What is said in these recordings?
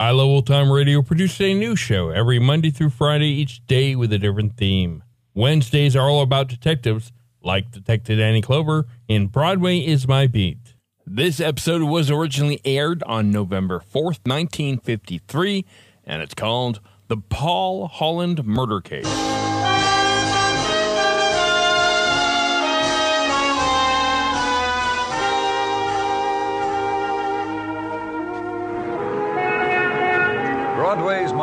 I Love Old Time Radio produces a new show every Monday through Friday, each day with a different theme. Wednesdays are all about detectives, like Detective Danny Clover in Broadway is My Beat. This episode was originally aired on November 4th, 1953, and it's called The Paul Holland Murder Case.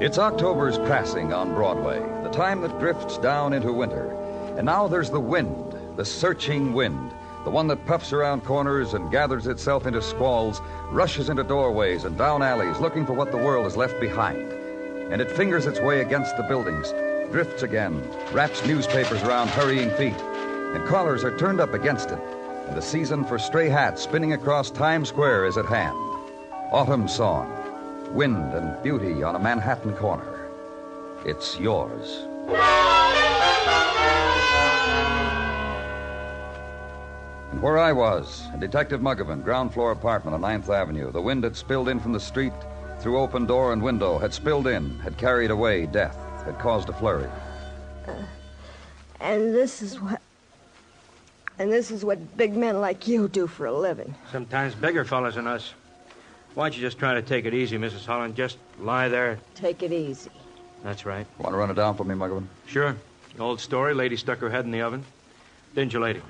It's October's passing on Broadway, the time that drifts down into winter. And now there's the wind, the searching wind, the one that puffs around corners and gathers itself into squalls, rushes into doorways and down alleys looking for what the world has left behind. And it fingers its way against the buildings, drifts again, wraps newspapers around hurrying feet, and collars are turned up against it. And the season for stray hats spinning across Times Square is at hand. Autumn song, wind and beauty on a Manhattan corner. It's yours. And where I was, in Detective Muggavan, ground floor apartment on 9th Avenue, the wind had spilled in from the street through open door and window, had spilled in, had carried away death, had caused a flurry. And this is what. And this is what big men like you do for a living. Sometimes bigger fellas than us. Why don't you just try to take it easy, Mrs. Holland? Just lie there. Take it easy. That's right. Want to run it down for me, Muggavan? Sure. Old story. Lady stuck her head in the oven. Didn't you, lady?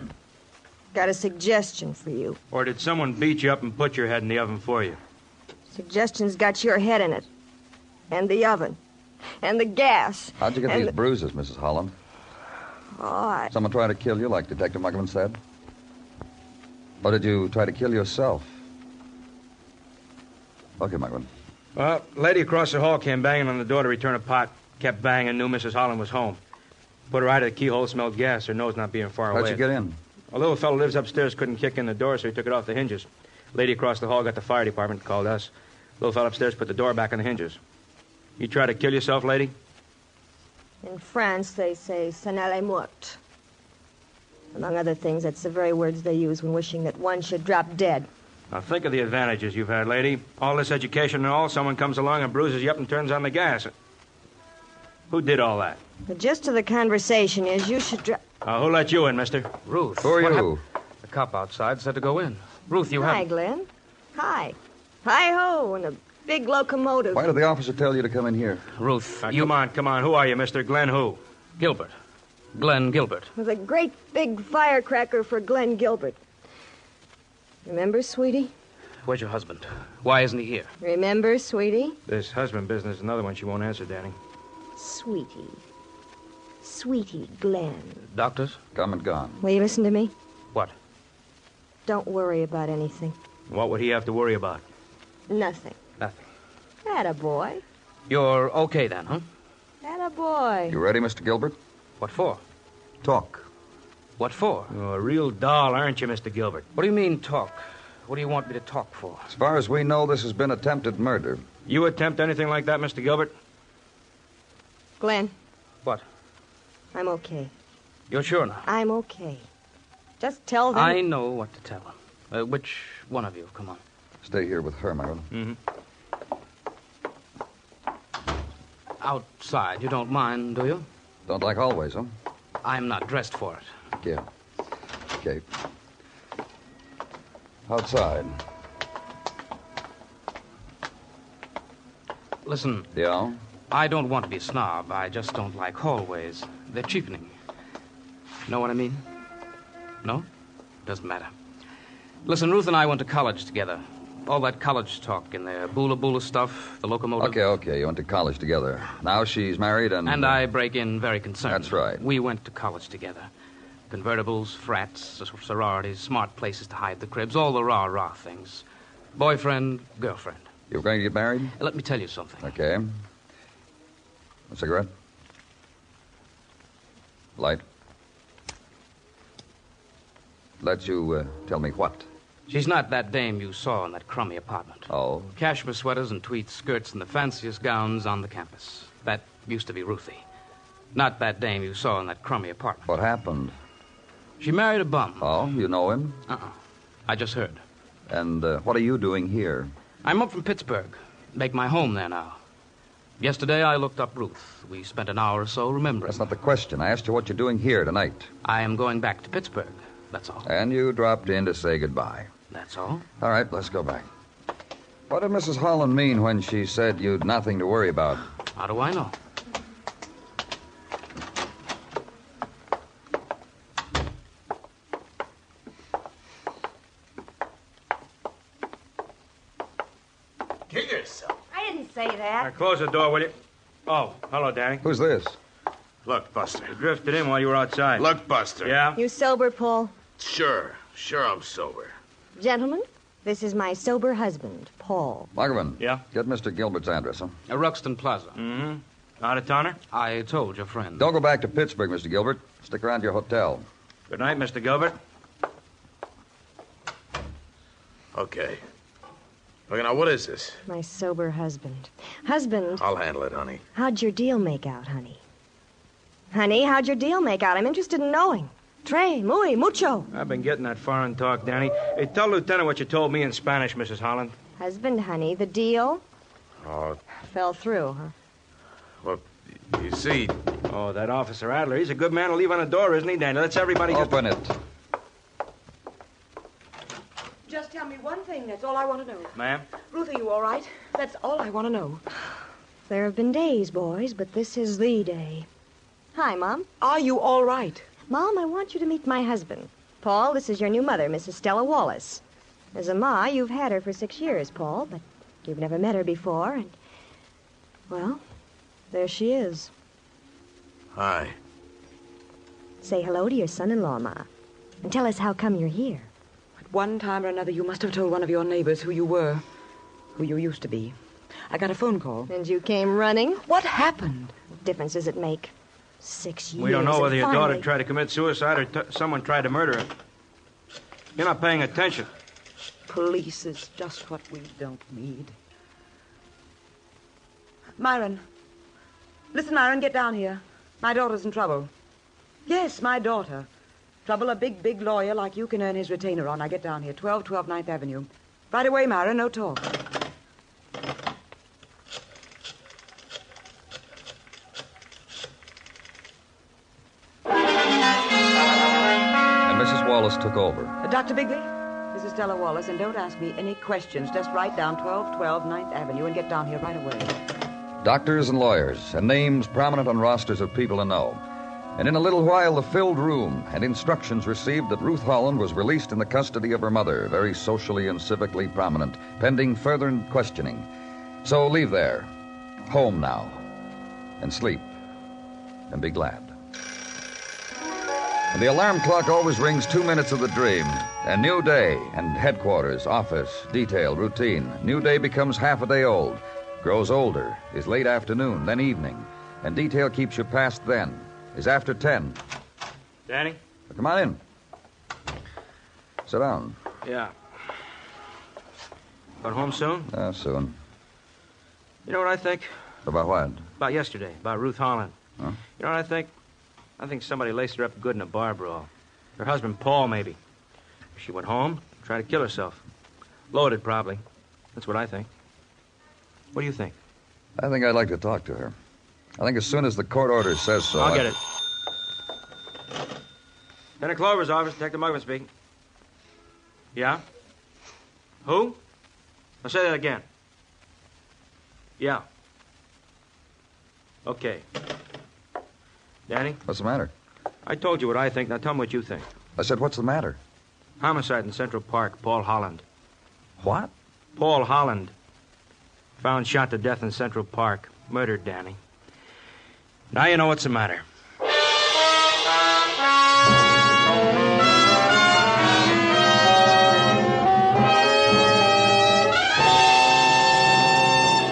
Got a suggestion for you. Or did someone beat you up and put your head in the oven for you? Suggestion's got your head in it. And the oven. And the gas. How'd you get these the- bruises, Mrs. Holland? Oh, I... Someone trying to kill you, like Detective Muggavan said? Or did you try to kill yourself? Okay, Muggavan. Well, lady across the hall came banging on the door to return a pot. Kept banging, knew Mrs. Holland was home. Put her eye to the keyhole, smelled gas, her nose not being far away. How'd you get in? A little fellow lives upstairs, couldn't kick in the door, so he took it off the hinges. Lady across the hall got the fire department, called us. Little fellow upstairs put the door back on the hinges. You try to kill yourself, lady? In France, they say, "Ça n'allait mort." Among other things, that's the very words they use when wishing that one should drop dead. Now think of the advantages you've had, lady. All this education and all, someone comes along and bruises you up and turns on the gas. Who did all that? The gist of the conversation is you should drop. Uh, who let you in, mister? Ruth. Who are what you? hap- The cop outside said to go in. Ruth, you have. Hi, have. Glenn. Hi. Hi ho, and a big locomotive. Why did the officer tell you to come in here? Ruth, Uh, you. Come on, come on. Who are you, mister? Glenn who? Gilbert. Glenn Gilbert. With a great big firecracker for Glenn Gilbert. Remember, sweetie? Where's your husband? Why isn't he here? Remember, sweetie? This husband business is another one she won't answer, Danny. Sweetie. Sweetie Glenn. Doctors? Come and gone. Will you listen to me? What? Don't worry about anything. What would he have to worry about? Nothing. Nothing. Atta boy. You're okay then, huh? Atta boy. You ready, Mr. Gilbert? What for? Talk. What for? You're a real doll, aren't you, Mr. Gilbert? What do you mean, talk? What do you want me to talk for? As far as we know, this has been attempted murder. You attempt anything like that, Mr. Gilbert? Glenn, What? I'm okay. You're sure now? I'm okay. Just tell them. I know what to tell them. Uh, which one of you? Come on. Stay here with her, Myron. Mm-hmm. Outside. You don't mind, do you? Don't like always, huh? I'm not dressed for it. Yeah. Okay. Outside. Listen, Yeah? I don't want to be a snob. I just don't like hallways. They're cheapening. Know what I mean? No? Doesn't matter. Listen, Ruth and I went to college together. All that college talk in there, boola boola stuff, the locomotive. Okay, okay. You went to college together. Now she's married and. And I break in very concerned. That's right. We went to college together. Convertibles, frats, sororities, smart places to hide the cribs, all the rah rah things. Boyfriend, girlfriend. You were going to get married? Let me tell you something. Okay. A cigarette? Light? Let you uh, tell me what? She's not that dame you saw in that crummy apartment. Oh, Cashmere sweaters and tweed skirts and the fanciest gowns on the campus. That used to be Ruthie. Not that dame you saw in that crummy apartment. what happened? She married a bum. Oh, you know him? Uh-uh. I just heard. And uh, what are you doing here? I'm up from Pittsburgh. Make my home there now. Yesterday I looked up Ruth. We spent an hour or so remembering. That's not the question. I asked you what you're doing here tonight. I am going back to Pittsburgh. That's all. And you dropped in to say goodbye. That's all. All right, let's go back. What did Mrs. Holland mean when she said you'd nothing to worry about? How do I know? Kill yourself. I didn't say Now, that. close the door, will you? Oh, hello, Danny. Who's this? Look, Buster. You drifted in while you were outside. Look, Buster. Yeah? You sober, Paul? Sure. Sure, I'm sober. Gentlemen, this is my sober husband, Paul. Muggavan. Yeah? Get Mr. Gilbert's address, huh? Uh, Ruxton Plaza. Mm-hmm. Out of towner? I told your friend. Don't go back to Pittsburgh, Mr. Gilbert. Stick around your hotel. Good night, Mr. Gilbert. Okay. Look, now, what is this? My sober husband. Husband, I'll handle it, honey. how'd your deal make out, honey? Honey, how'd your deal make out? I'm interested in knowing. Trey, muy, mucho. I've been getting that foreign talk, Danny. Hey, tell Lieutenant what you told me in Spanish, Mrs. Holland. Husband, honey, the deal Oh, fell through, huh? well, you see, Oh, that Officer Adler. He's a good man to leave on the door, isn't he, Danny? Let's everybody just... Open it. Just tell me one thing. That's all I want to know. Ma'am? Ruth, are you all right? That's all I want to know. There have been days, boys, but this is the day. Hi, Mom. Are you all right? Mom, I want you to meet my husband. Paul, this is your new mother, Mrs. Stella Wallace. As a ma, you've had her for six years, Paul, but you've never met her before, and. Well, there she is. hi. Say hello to your son in law, Ma. And tell us how come you're here. At one time or another, you must have told one of your neighbors who you were, who you used to be. I got a phone call. And you came running? What happened? What difference does it make? Six years. We don't know whether your finally- daughter tried to commit suicide or t- someone tried to murder her. You're not paying attention. Police is just what we don't need. Myron. Listen, Myron, get down here. My daughter's in trouble. Yes, my daughter. Trouble a big, big lawyer like you can earn his retainer on. I get down here. 1212 Ninth Avenue. Right away, Myron. No talk. Took over. Uh, Dr. Bigley, this is Stella Wallace, and don't ask me any questions. Just write down 1212 Ninth Avenue and get down here right away. Doctors and lawyers, and names prominent on rosters of people to know. And in a little while, the filled room and instructions received that Ruth Holland was released in the custody of her mother, very socially and civically prominent, pending further questioning. So leave there, home now, and sleep, and be glad. And the alarm clock always rings two minutes of the dream. A new day, and headquarters, office, detail, routine. New day becomes half a day old, grows older, is late afternoon, then evening, and detail keeps you past then, is after ten. Danny? Come on in. Sit down. Yeah. Got home soon? Uh, soon. You know what I think? About what? About yesterday, about Ruth Holland. Huh? You know what I think? I think somebody laced her up good in a bar brawl. Her husband, Paul, maybe. She went home, tried to kill herself. Loaded, probably. That's what I think. What do you think? I think I'd like to talk to her. I think as soon as the court order says so. I'll I- get it. Lieutenant Clover's office, Detective Mugman speaking. Yeah? Who? I'll say that again. Yeah. Okay. Danny, What's the matter? I told you what I think. Now tell me what you think. I said, what's the matter? Homicide in Central Park, Paul Holland. What? Paul Holland. Found shot to death in Central Park. Murdered, Danny. Now you know what's the matter.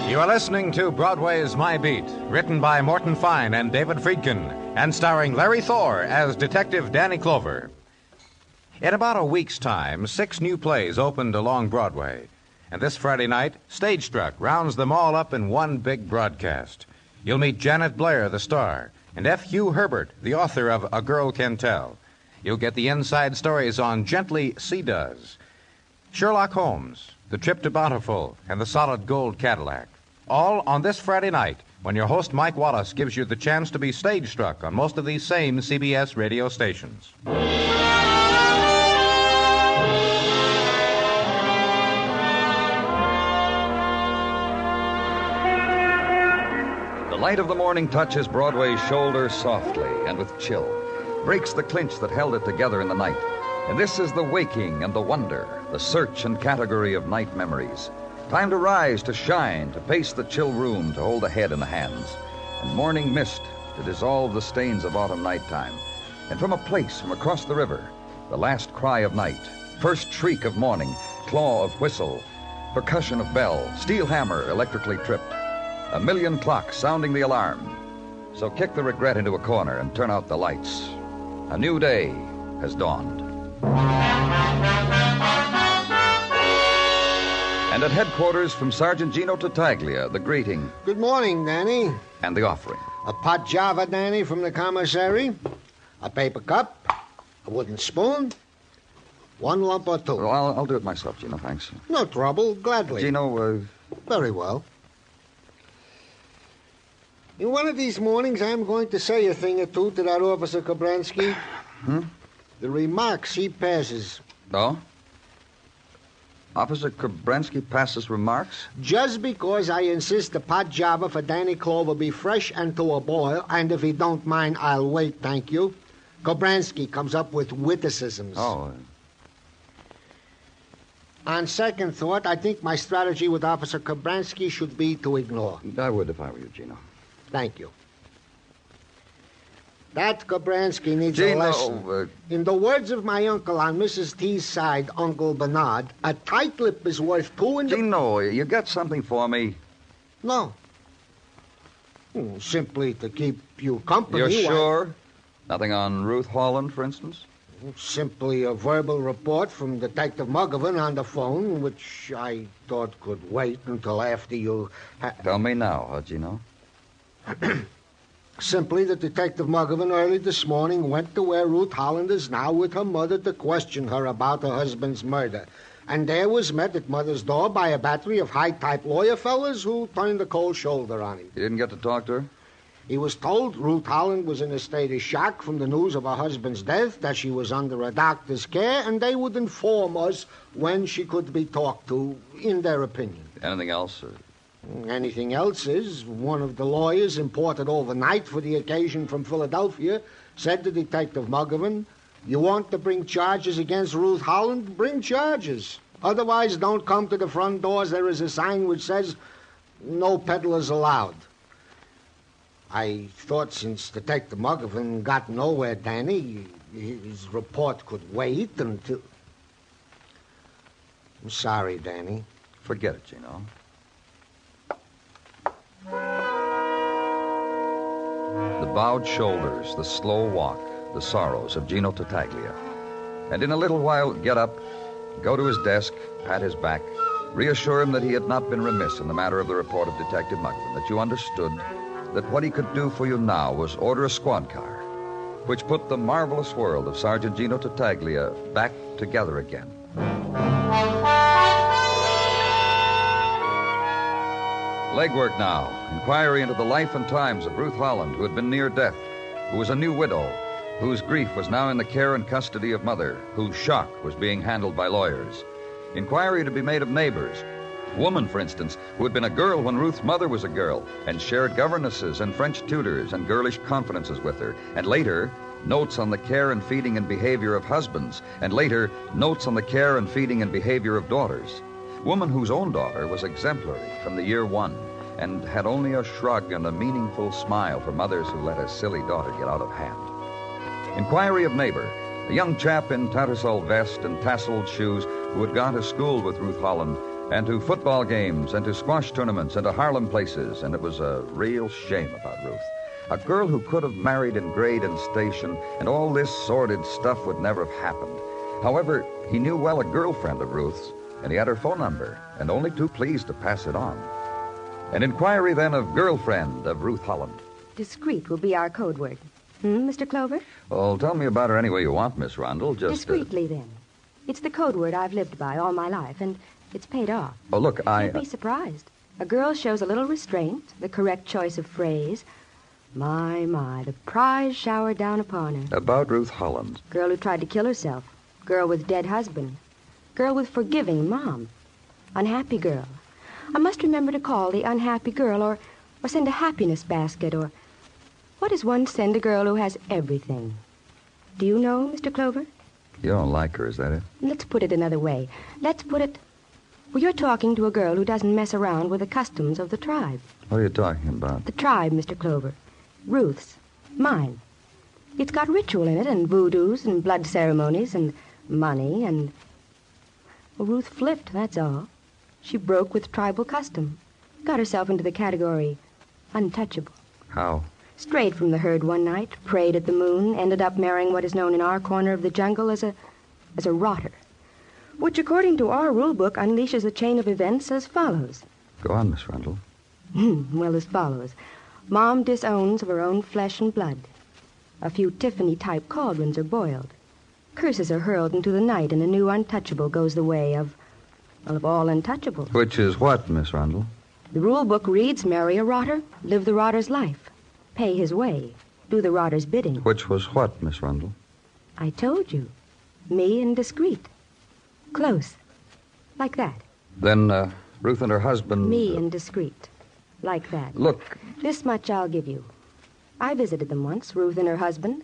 You are listening to Broadway's My Beat, written by Morton Fine and David Friedkin, and starring Larry Thor as Detective Danny Clover. In about a week's time, six new plays opened along Broadway. And this Friday night, Stage Struck rounds them all up in one big broadcast. You'll meet Janet Blair, the star, and F. Hugh Herbert, the author of A Girl Can Tell. You'll get the inside stories on Gently Sea Does, Sherlock Holmes, The Trip to Bountiful, and The Solid Gold Cadillac. All on this Friday night when your host Mike Wallace gives you the chance to be stage struck on most of these same CBS radio stations. The light of the morning touches Broadway's shoulder softly and with chill, breaks the clinch that held it together in the night. And this is the waking and the wonder, the search and category of night memories. Time to rise, to shine, to pace the chill room, to hold the head in the hands, and morning mist to dissolve the stains of autumn nighttime. And from a place from across the river, the last cry of night, first shriek of morning, claw of whistle, percussion of bell, steel hammer electrically tripped, a million clocks sounding the alarm. So kick the regret into a corner and turn out the lights. A new day has dawned. And at headquarters from Sergeant Gino Tartaglia, the greeting Good morning, Danny. and the offering. A pot java, Danny, from the commissary. A paper cup. A wooden spoon. One lump or two. Well, I'll, I'll do it myself, Gino, thanks. No trouble, gladly. Gino, uh, Very well. In one of these mornings, I'm going to say a thing or two to that Officer Kobransky. Hmm? The remarks he passes. oh? Officer Kobransky passes remarks? Just because I insist the pot java for Danny Clover be fresh and to a boil, and if he don't mind, I'll wait, thank you. Kobransky comes up with witticisms. Oh, On second thought, I think my strategy with Officer Kobransky should be to ignore. I would if I were you, Gino. Thank you. That Kobransky needs a lesson. uh, In the words of my uncle on Mrs. T's side, Uncle Bernard, a tight lip is worth two and... Gino, you got something for me? No. Hmm, Simply to keep you company. You're while- sure? Nothing on Ruth Holland, for instance? Simply a verbal report from Detective Muggavan on the phone, which I thought could wait until after you... Ha- Tell me now, huh, Gino? Simply that Detective Muggavan early this morning went to where Ruth Holland is now with her mother to question her about her husband's murder. And there was met at mother's door by a battery of high-type lawyer fellas who turned a cold shoulder on him. You didn't get to talk to her? He was told Ruth Holland was in a state of shock from the news of her husband's death, that she was under a doctor's care, and they would inform us when she could be talked to, in their opinion. Anything else? Uh, Anything else is one of the lawyers imported overnight for the occasion from Philadelphia said to Detective Muggavan, You want to bring charges against Ruth Holland? Bring charges. Otherwise, don't come to the front doors. There is a sign which says, No peddlers allowed. I thought since Detective Muggavan got nowhere, Danny, his report could wait until. I'm sorry, Danny. forget it, Gino. The bowed shoulders, the slow walk, the sorrows of Gino Tartaglia. And in a little while, get up, go to his desk, pat his back, reassure him that he had not been remiss in the matter of the report of Detective Mugman, that you understood that what he could do for you now was order a squad car, which put the marvelous world of Sergeant Gino Tartaglia back together again Legwork now. Inquiry into the life and times of Ruth Holland, who had been near death, who was a new widow, whose grief was now in the care and custody of mother, whose shock was being handled by lawyers. Inquiry to be made of neighbors. Woman, for instance, who had been a girl when Ruth's mother was a girl, and shared governesses and French tutors and girlish confidences with her, and later, notes on the care and feeding and behavior of husbands, and later, notes on the care and feeding and behavior of daughters. Woman whose own daughter was exemplary from the year one and had only a shrug and a meaningful smile for mothers who let a silly daughter get out of hand. Inquiry of neighbor, a young chap in tattersall vest and tasseled shoes who had gone to school with Ruth Holland and to football games and to squash tournaments and to Harlem places, and it was a real shame about Ruth. A girl who could have married in grade and station, and all this sordid stuff would never have happened. However, he knew well a girlfriend of Ruth's, and he had her phone number, and only too pleased to pass it on. An inquiry then of girlfriend of Ruth Holland. Discreet will be our code word. Hmm, Mr. Clover? Well, tell me about her any way you want, Miss Rundle. Just. uh, Discreetly, then. It's the code word I've lived by all my life, and it's paid off. oh, look, I. You'd be surprised. A girl shows a little restraint, the correct choice of phrase. My, my, the prize showered down upon her. about Ruth Holland. Girl who tried to kill herself. Girl with dead husband. Girl with forgiving mom. Unhappy girl. I must remember to call the unhappy girl or, or send a happiness basket or. What does one send a girl who has everything? Do you know, Mr. Clover? You don't like her, is that it? Let's put it another way. Let's put it. Well, you're talking to a girl who doesn't mess around with the customs of the tribe. What are you talking about? The tribe, Mr. Clover. Ruth's. Mine. It's got ritual in it, and voodoos, and blood ceremonies, and money, and. Well, Ruth flipped, that's all. She broke with tribal custom. Got herself into the category untouchable. How? Strayed from the herd one night, prayed at the moon, ended up marrying what is known in our corner of the jungle as a. as a rotter. Which, according to our rule book, unleashes a chain of events as follows. Go on, Miss Rundle. Hmm, well, as follows. Mom disowns of her own flesh and blood. A few Tiffany type cauldrons are boiled. Curses are hurled into the night, and a new untouchable goes the way of. well, of all untouchables. Which is what, Miss Rundle? The rule book reads marry a rotter, live the rotter's life, pay his way, do the rotter's bidding. Which was what, Miss Rundle? I told you. Me and discreet. Close. Like that. Then uh, Ruth and her husband. Me and discreet. Like that. Look, This much I'll give you. I visited them once, Ruth and her husband.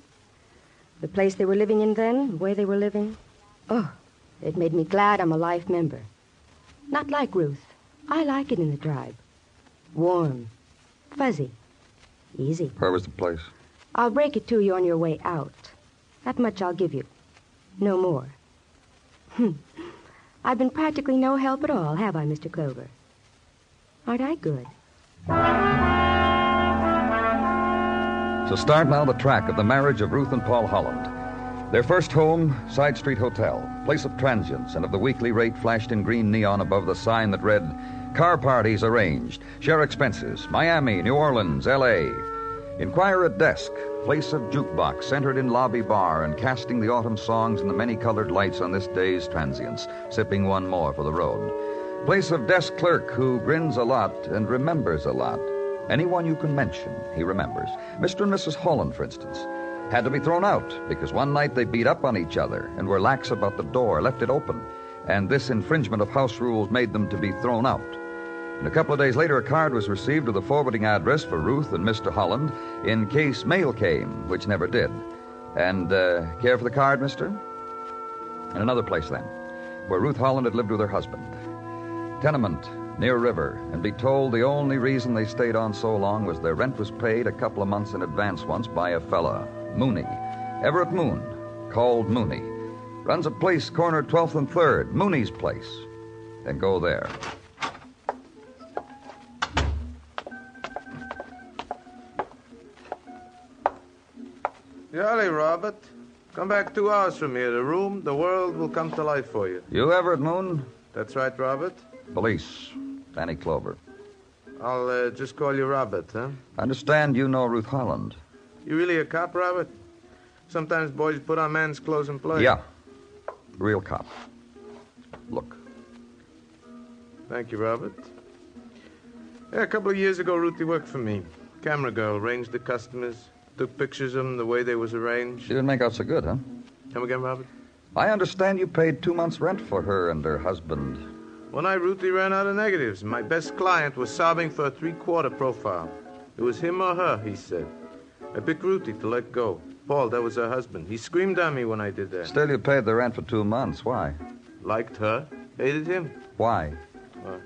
The place they were living in then, the way they were living. Oh, it made me glad I'm a life member. Not like Ruth. I like it in the tribe. Warm. Fuzzy. Easy. where was the place? I'll break it to you on your way out. That much I'll give you. No more. Hmm. I've been practically no help at all, have I, Mr. Clover? Aren't I good? So start now the track of the marriage of Ruth and Paul Holland. Their first home, Side Street Hotel, place of transients, and of the weekly rate flashed in green neon above the sign that read, Car parties arranged, share expenses, Miami, New Orleans, L.A. Inquire at desk, place of jukebox centered in lobby bar and casting the autumn songs and the many colored lights on this day's transients, sipping one more for the road. Place of desk clerk who grins a lot and remembers a lot. Anyone you can mention, he remembers. Mr. and Mrs. Holland, for instance, had to be thrown out because one night they beat up on each other and were lax about the door, left it open, and this infringement of house rules made them to be thrown out. And a couple of days later, a card was received with a forwarding address for Ruth and Mr. Holland in case mail came, which never did. And uh, care for the card, mister? In another place, then, where Ruth Holland had lived with her husband. Tenement near river, and be told the only reason they stayed on so long was their rent was paid a couple of months in advance once by a fella, Mooney. Everett Moon, called Mooney. Runs a place corner 12th and 3rd, Mooney's place. Then go there. Jolly, Robert. Come back two hours from here. The room, the world will come to life for you. You Everett Moon? That's right, Robert. Police. Danny Clover. I'll uh, just call you Robert, huh? I understand you know Ruth Holland. You really a cop, Robert? Sometimes boys put on man's clothes and play. Yeah. Real cop. Look. Thank you, Robert. Yeah, a couple of years ago, Ruthie worked for me. Camera girl, arranged the customers, took pictures of them the way they was arranged. She didn't make out so good, huh? Come again, Robert? I understand you paid two months' rent for her and her husband. One night, Ruthie ran out of negatives. My best client was sobbing for a three-quarter profile. It was him or her, he said. I picked Ruthie to let go. Paul, that was her husband. He screamed at me when I did that. Still, you paid the rent for two months. Why? Liked her, hated him. Why? Well,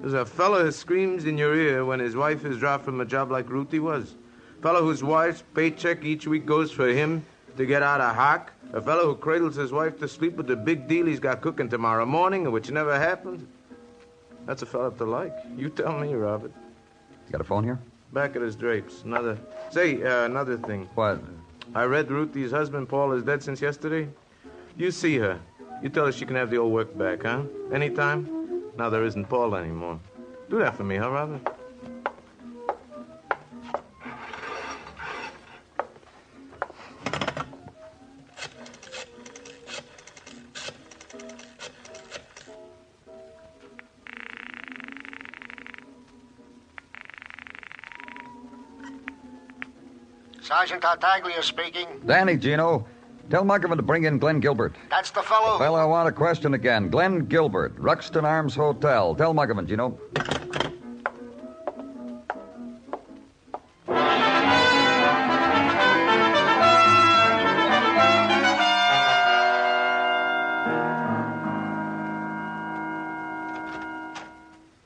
there's a fellow who screams in your ear when his wife is dropped from a job like Ruthie was. Fellow whose wife's paycheck each week goes for him to get out of hock. A fellow who cradles his wife to sleep with the big deal he's got cooking tomorrow morning, which never happens. That's a fellow to like. You tell me, Robert. You got a phone here? Back at his drapes. Another. Say, uh, another thing. What? I read Ruthie's husband, Paul, is dead since yesterday. You see her. You tell her she can have the old work back, huh? Anytime? Now there isn't Paul anymore. Do that for me, huh, Robert? Sergeant Tartaglia speaking. Danny, Gino. Tell Muggavan to bring in Glenn Gilbert. That's the fellow. Well, I want a question again. Glenn Gilbert, Ruxton Arms Hotel. Tell Muggavan, Gino.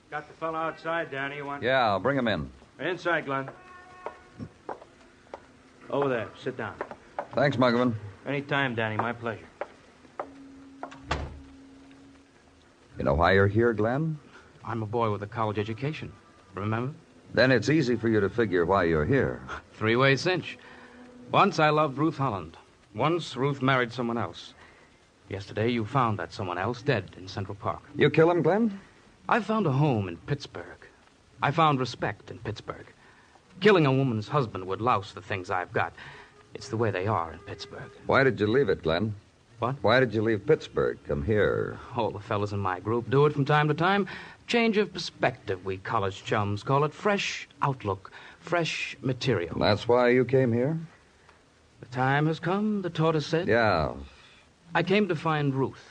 Got the fellow outside, Danny. You want? Yeah, I'll bring him in. Inside, Glenn. Over there. Sit down. Thanks, Muggavan. Anytime, Danny. My pleasure. You know why you're here, Glenn? I'm a boy with a college education. Remember? Then it's easy for you to figure why you're here. Three way cinch. Once I loved Ruth Holland. Once Ruth married someone else. Yesterday you found that someone else dead in Central Park. You kill him, Glenn? I found a home in Pittsburgh. I found respect in Pittsburgh. Killing a woman's husband would louse the things I've got. It's the way they are in Pittsburgh. Why did you leave it, Glenn? What? Why did you leave Pittsburgh? Come here. All the fellas in my group do it from time to time. Change of perspective, we college chums call it. Fresh outlook, fresh material. That's why you came here? The time has come, the tortoise said. Yeah. I came to find Ruth.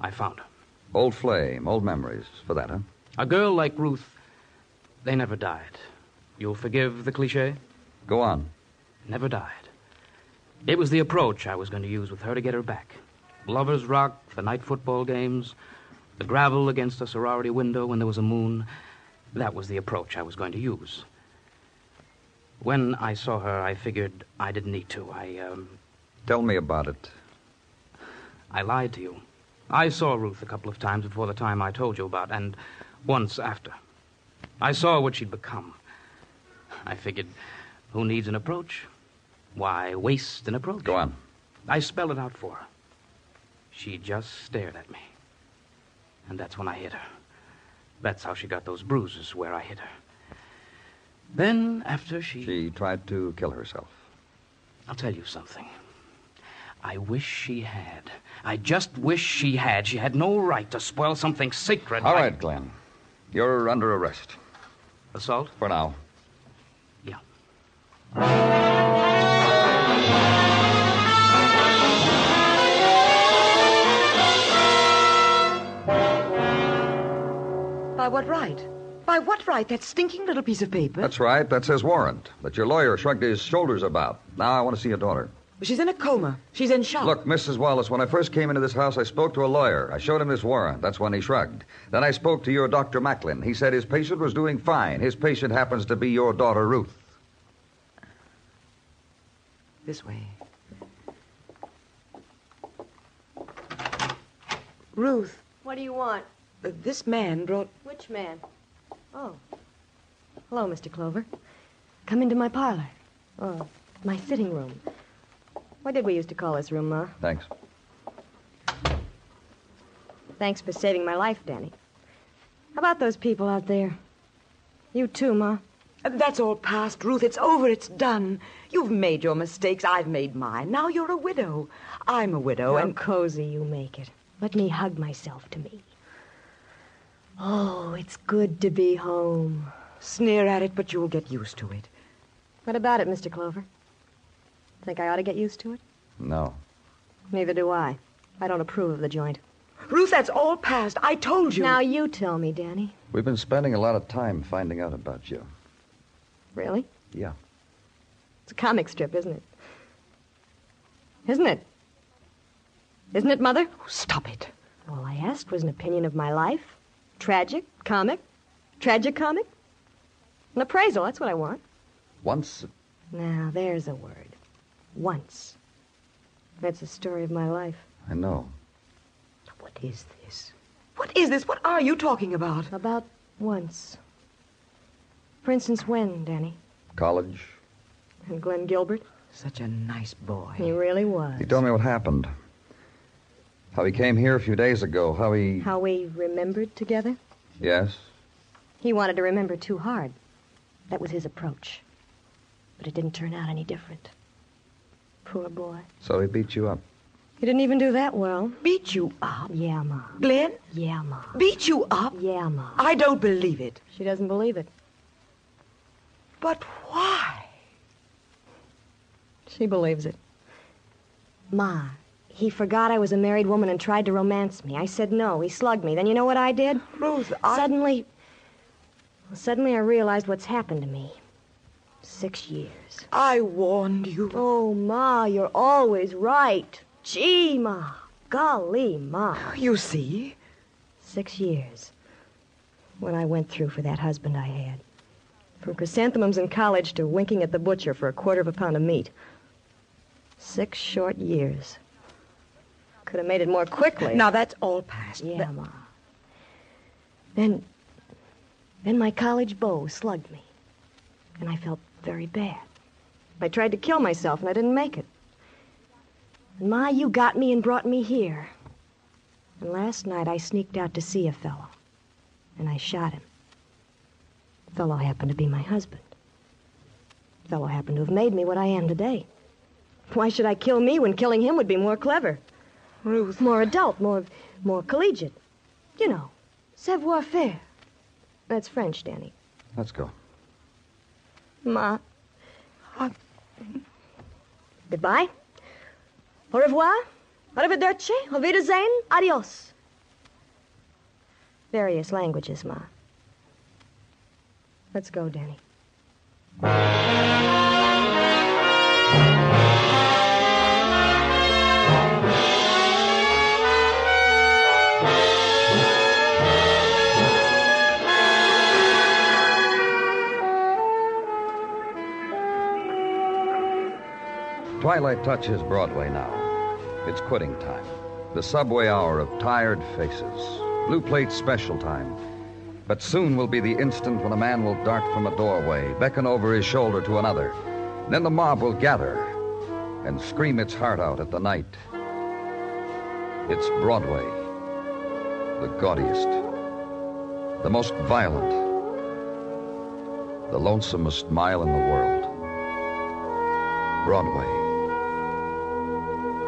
I found her. Old flame, old memories. For that, huh? A girl like Ruth, they never died. You'll forgive the cliche? Go on. Never died. It was the approach I was going to use with her to get her back. Lovers' rock, the night football games, the gravel against a sorority window when there was a moon. That was the approach I was going to use. When I saw her, I figured I didn't need to. I, um, Tell me about it. I lied to you. I saw Ruth a couple of times before the time I told you about, and once after. I saw what she'd become. I figured, who needs an approach? Why waste an approach? Go on. I spelled it out for her. She just stared at me. And that's when I hit her. That's how she got those bruises where I hit her. Then, after she. She tried to kill herself. I'll tell you something. I wish she had. I just wish she had. She had no right to spoil something sacred. All like- right, Glenn. You're under arrest. Assault? For now. By what right? By what right? That stinking little piece of paper? That's right. That's his warrant. That your lawyer shrugged his shoulders about. Now I want to see your daughter. She's in a coma. She's in shock. Look, Mrs. Wallace, when I first came into this house, I spoke to a lawyer. I showed him this warrant. That's when he shrugged. Then I spoke to your Dr. Macklin. He said his patient was doing fine. His patient happens to be your daughter, Ruth. This way. Ruth, What do you want? uh, this man brought. Which man? Oh. Hello, Mr. Clover. Come into my parlor. Oh, my sitting room. What did we used to call this room, Ma? Thanks. Thanks for saving my life, Danny. How about those people out there? You too, Ma. Uh, That's all past, Ruth. It's over. It's done. You've made your mistakes. I've made mine. Now you're a widow. I'm a widow, How and cozy you make it. Let me hug myself to me. Oh, it's good to be home. Sneer at it, but you'll get used to it. What about it, Mr. Clover? Think I ought to get used to it? No. Neither do I. I don't approve of the joint. Ruth, that's all past. I told you. Now you tell me, Danny. We've been spending a lot of time finding out about you. Really? Yeah. It's a comic strip, isn't it? Isn't it? Isn't it, Mother? Oh, stop it. All I asked was an opinion of my life. Tragic, comic, tragic comic. An appraisal, that's what I want. Once, Now, there's a word. Once. That's the story of my life. I know. What is this? What is this? What are you talking about? About once. For instance, when, Danny? College. And Glenn Gilbert? Such a nice boy. He really was. He told me what happened. How he came here a few days ago. How he. How we remembered together? Yes. He wanted to remember too hard. That was his approach. But it didn't turn out any different. Poor boy. So he beat you up. He didn't even do that well. Beat you up? Yeah, Ma. Glenn? Yeah, Ma. Beat you up? Yeah, Ma. I don't believe it. She doesn't believe it. But why? She believes it. Ma, he forgot I was a married woman and tried to romance me. I said no. He slugged me. Then you know what I did? Ruth, I... Suddenly. suddenly I realized what's happened to me. Six years. I warned you. Oh, Ma, you're always right. Gee, Ma. Golly, Ma. You see? Six years. What I went through for that husband I had. From chrysanthemums in college to winking at the butcher for a quarter of a pound of meat. Six short years. Could have made it more quickly. Now that's all past. Yeah, Ma. Then, then my college beau slugged me. And I felt very bad. I tried to kill myself and I didn't make it. And Ma, you got me and brought me here. And last night I sneaked out to see a fellow. And I shot him. The fellow happened to be my husband. The fellow happened to have made me what I am today. Why should I kill me when killing him would be more clever? Ruth. More adult, more more collegiate. You know, savoir faire. That's French, Danny. Let's go. Ma. Ah. Goodbye. Au revoir. Arrivederci. Auf Wiedersehen. Adios. Various languages, Ma. Let's go, Danny. Twilight touches Broadway now. It's quitting time. The subway hour of tired faces. Blue plate special time. But soon will be the instant when a man will dart from a doorway, beckon over his shoulder to another. Then the mob will gather and scream its heart out at the night. It's Broadway, the gaudiest, the most violent, the lonesomest mile in the world. Broadway,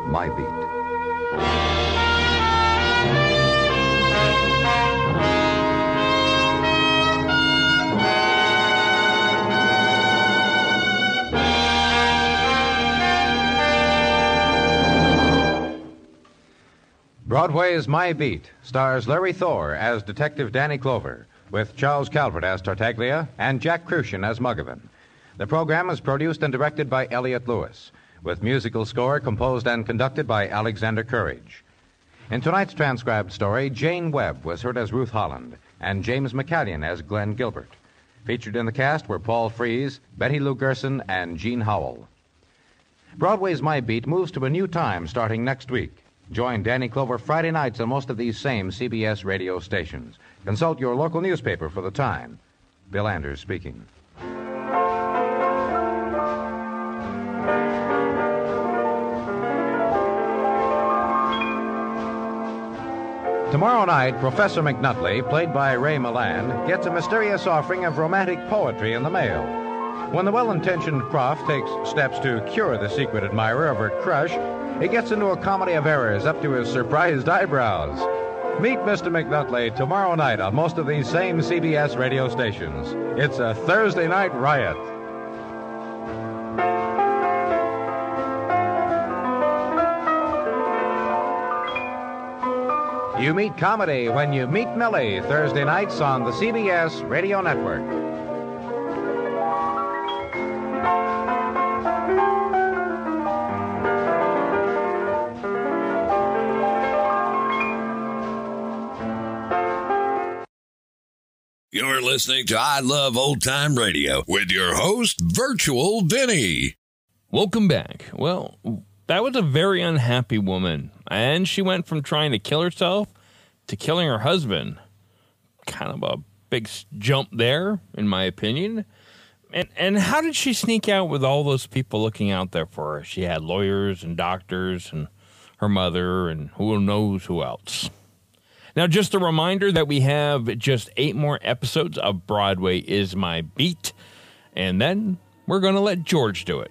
my beat. Broadway's My Beat stars Larry Thor as Detective Danny Clover, with Charles Calvert as Tartaglia and Jack Kruschen as Muggavan. The program is produced and directed by Elliott Lewis, with musical score composed and conducted by Alexander Courage. In tonight's transcribed story, Jane Webb was heard as Ruth Holland and James McCallion as Glenn Gilbert. Featured in the cast were Paul Frees, Betty Lou Gerson, and Gene Howell. Broadway's My Beat moves to a new time starting next week. Join Danny Clover Friday nights on most of these same CBS radio stations. Consult your local newspaper for the time. Bill Anders speaking. Tomorrow night, Professor McNutley, played by Ray Milland, gets a mysterious offering of romantic poetry in the mail. When the well intentioned prof takes steps to cure the secret admirer of her crush, he gets into a comedy of errors up to his surprised eyebrows. Meet Mr. McNutley tomorrow night on most of these same CBS radio stations. It's a Thursday night riot. You meet comedy when you meet Millie, Thursday nights on the CBS Radio Network. You're listening to I Love Old Time Radio with your host, Virtual Vinny. Welcome back. Well, that was a very unhappy woman, and she went from trying to kill herself to killing her husband. Kind of a big jump there, in my opinion. And and how did she sneak out with all those people looking out there for her? She had lawyers and doctors and her mother and who knows who else. Now, just a reminder that we have just eight more episodes of Broadway is My Beat, and then we're going to let George do it.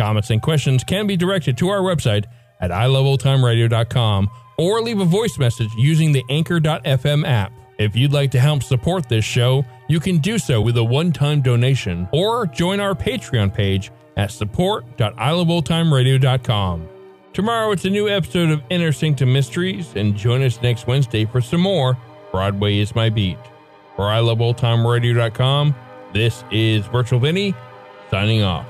Comments and questions can be directed to our website at iloveoldtimeradio.com or leave a voice message using the Anchor.fm app. If you'd like to help support this show, you can do so with a one-time donation or join our Patreon page at support.iloveoldtimeradio.com. Tomorrow it's a new episode of Inner Sanctum Mysteries, and join us next Wednesday for some more Broadway is My Beat. For iloveoldtimeradio.com, this is Virtual Vinny signing off.